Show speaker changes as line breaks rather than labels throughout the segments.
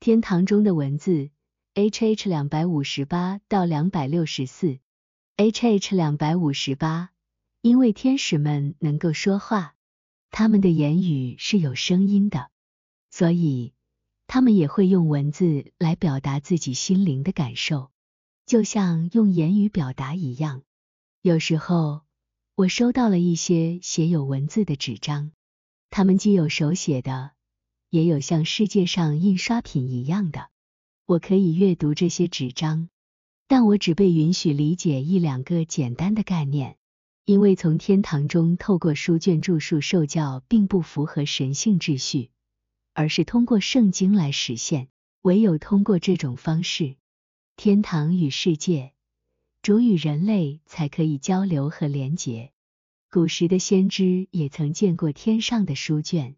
天堂中的文字，H H 两百五十八到两百六十四，H H 两百五十八，因为天使们能够说话，他们的言语是有声音的，所以他们也会用文字来表达自己心灵的感受，就像用言语表达一样。有时候，我收到了一些写有文字的纸张，它们既有手写的，也有像世界上印刷品一样的。我可以阅读这些纸张，但我只被允许理解一两个简单的概念，因为从天堂中透过书卷著述受教，并不符合神性秩序，而是通过圣经来实现。唯有通过这种方式，天堂与世界。主与人类才可以交流和连结。古时的先知也曾见过天上的书卷，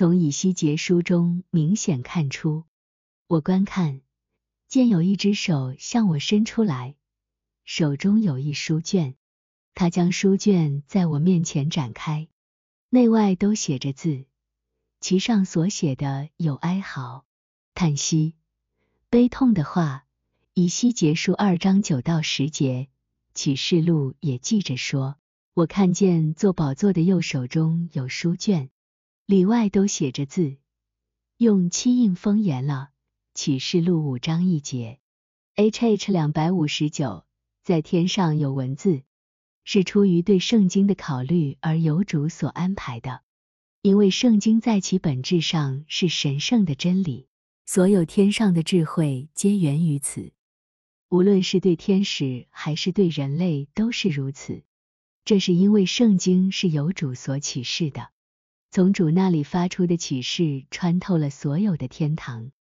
从以西结书中明显看出。我观看，见有一只手向我伸出来，手中有一书卷，他将书卷在我面前展开，内外都写着字，其上所写的有哀嚎、叹息、悲痛的话。以西结束二章九到十节，启示录也记着说：“我看见做宝座的右手中有书卷，里外都写着字，用漆印封严了。”启示录五章一节。H H 两百五十九，在天上有文字，是出于对圣经的考虑而由主所安排的，因为圣经在其本质上是神圣的真理，所有天上的智慧皆源于此。无论是对天使还是对人类都是如此。这是因为圣经是由主所启示的，从主那里发出的启示穿透了所有的天堂，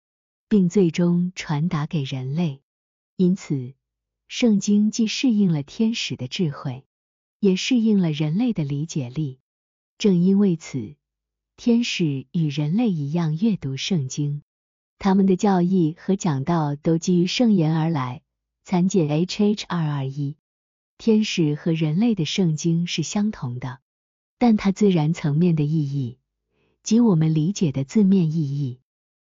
并最终传达给人类。因此，圣经既适应了天使的智慧，也适应了人类的理解力。正因为此，天使与人类一样阅读圣经，他们的教义和讲道都基于圣言而来。参见 H H 二二一，天使和人类的圣经是相同的，但它自然层面的意义及我们理解的字面意义，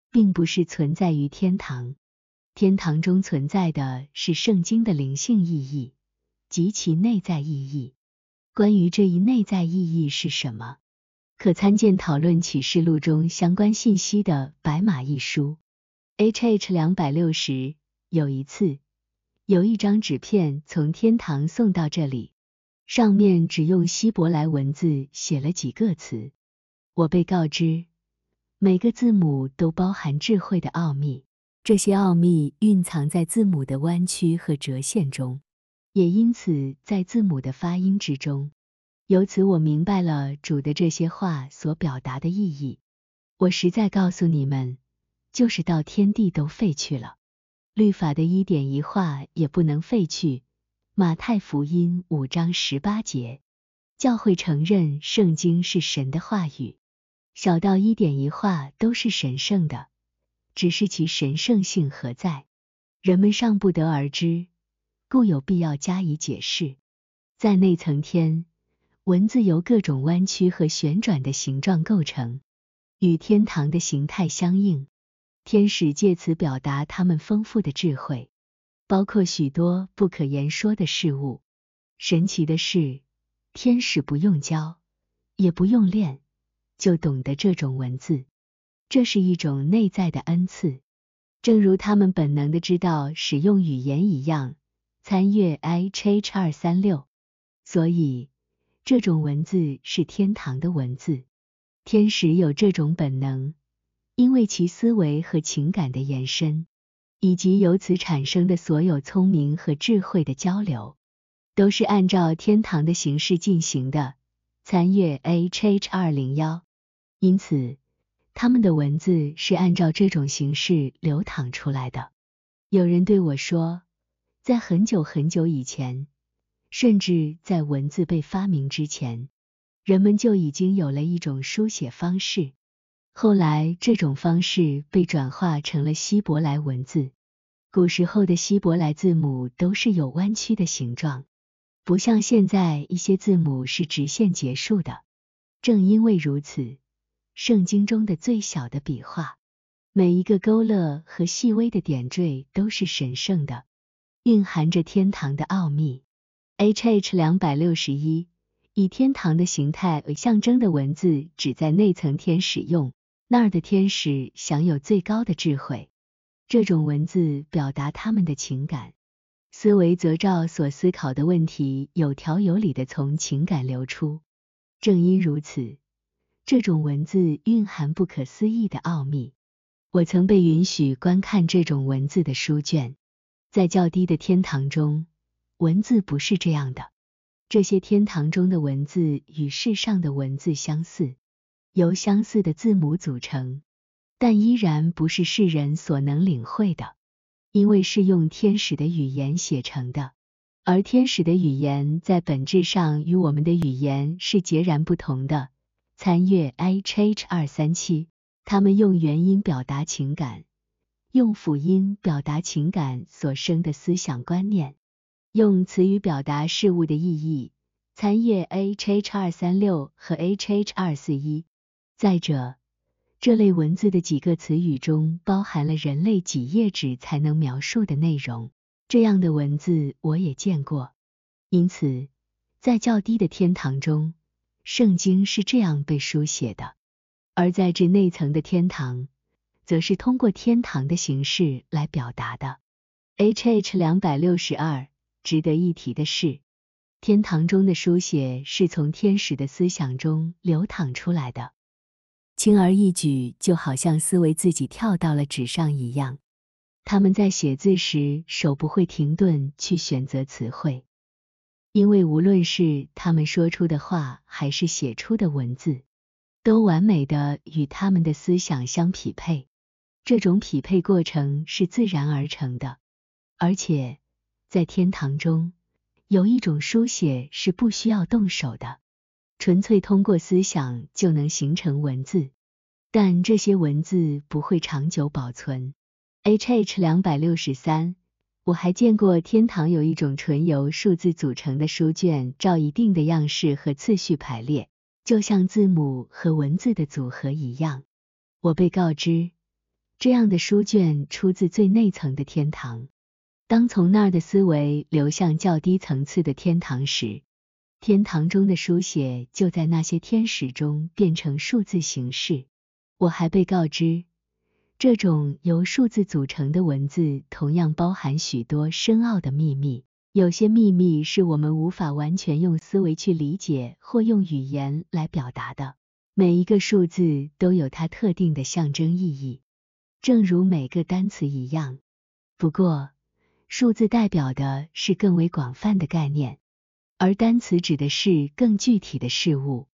并不是存在于天堂。天堂中存在的是圣经的灵性意义及其内在意义。关于这一内在意义是什么，可参见讨论启示录中相关信息的《白马》一书。H H 两百六十，有一次。有一张纸片从天堂送到这里，上面只用希伯来文字写了几个词。我被告知，每个字母都包含智慧的奥秘，这些奥秘蕴藏在字母的弯曲和折线中，也因此在字母的发音之中。由此我明白了主的这些话所表达的意义。我实在告诉你们，就是到天地都废去了。律法的一点一画也不能废去。马太福音五章十八节，教会承认圣经是神的话语，小到一点一画都是神圣的，只是其神圣性何在，人们尚不得而知，故有必要加以解释。在内层天，文字由各种弯曲和旋转的形状构成，与天堂的形态相应。天使借此表达他们丰富的智慧，包括许多不可言说的事物。神奇的是，天使不用教，也不用练，就懂得这种文字。这是一种内在的恩赐，正如他们本能的知道使用语言一样。参阅 I H H 二三六。所以，这种文字是天堂的文字。天使有这种本能。因为其思维和情感的延伸，以及由此产生的所有聪明和智慧的交流，都是按照天堂的形式进行的。参阅 H H 二零幺。因此，他们的文字是按照这种形式流淌出来的。有人对我说，在很久很久以前，甚至在文字被发明之前，人们就已经有了一种书写方式。后来，这种方式被转化成了希伯来文字。古时候的希伯来字母都是有弯曲的形状，不像现在一些字母是直线结束的。正因为如此，圣经中的最小的笔画每一个勾勒和细微的点缀都是神圣的，蕴含着天堂的奥秘。H H 两百六十一，以天堂的形态为象征的文字，只在内层天使用，那儿的天使享有最高的智慧。这种文字表达他们的情感，思维则照所思考的问题，有条有理的从情感流出。正因如此，这种文字蕴含不可思议的奥秘。我曾被允许观看这种文字的书卷，在较低的天堂中，文字不是这样的。这些天堂中的文字与世上的文字相似，由相似的字母组成，但依然不是世人所能领会的，因为是用天使的语言写成的，而天使的语言在本质上与我们的语言是截然不同的。参阅 H H 二三七。他们用元音表达情感，用辅音表达情感所生的思想观念，用词语表达事物的意义。参阅 H H 二三六和 H H 二四一。再者，这类文字的几个词语中包含了人类几页纸才能描述的内容。这样的文字我也见过。因此，在较低的天堂中，圣经是这样被书写的。而在这内层的天堂，则是通过天堂的形式来表达的。H H 两百六十二，值得一提的是，天堂中的书写是从天使的思想中流淌出来的，轻而易举，就好像思维自己跳到了纸上一样。他们在写字时手不会停顿去选择词汇，因为无论是他们说出的话，还是写出的文字。都完美的与他们的思想相匹配，这种匹配过程是自然而成的，而且在天堂中有一种书写是不需要动手的，纯粹通过思想就能形成文字，但这些文字不会长久保存。H H 两百六十三，我还见过天堂有一种纯由数字组成的书卷，照一定的样式和次序排列。就像字母和文字的组合一样，我被告知这样的书卷出自最内层的天堂。当从那儿的思维流向较低层次的天堂时，天堂中的书写就在那些天使中变成数字形式。我还被告知，这种由数字组成的文字同样包含许多深奥的秘密。有些秘密是我们无法完全用思维去理解或用语言来表达的。每一个数字都有它特定的象征意义，正如每个单词一样。不过，数字代表的是更为广泛的概念，而单词指的是更具体的事物。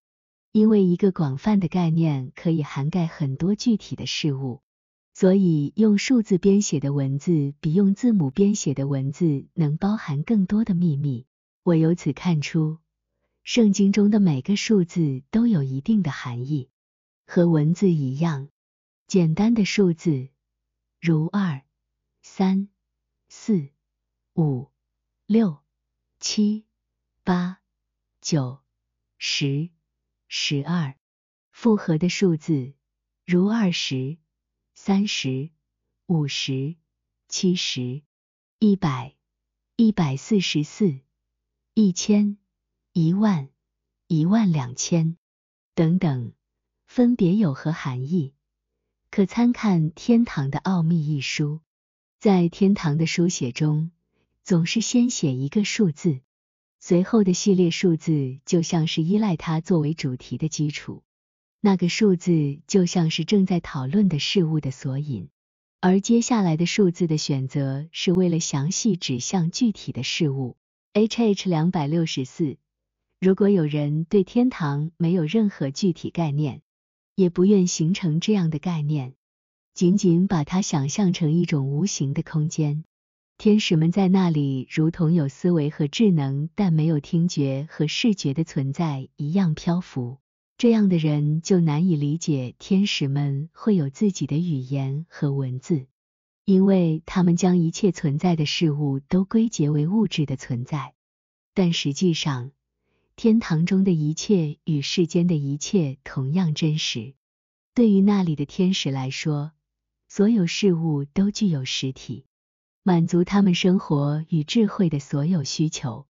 因为一个广泛的概念可以涵盖很多具体的事物。所以，用数字编写的文字比用字母编写的文字能包含更多的秘密。我由此看出，圣经中的每个数字都有一定的含义，和文字一样。简单的数字，如二、三、四、五、六、七、八、九、十、十二；复合的数字，如二十。三十、五十、七十、一百、一百四十四、一千、一万、一万两千等等，分别有何含义？可参看《天堂的奥秘》一书。在天堂的书写中，总是先写一个数字，随后的系列数字就像是依赖它作为主题的基础。那个数字就像是正在讨论的事物的索引，而接下来的数字的选择是为了详细指向具体的事物。H H 两百六十四。如果有人对天堂没有任何具体概念，也不愿形成这样的概念，仅仅把它想象成一种无形的空间，天使们在那里如同有思维和智能，但没有听觉和视觉的存在一样漂浮。这样的人就难以理解天使们会有自己的语言和文字，因为他们将一切存在的事物都归结为物质的存在。但实际上，天堂中的一切与世间的一切同样真实。对于那里的天使来说，所有事物都具有实体，满足他们生活与智慧的所有需求。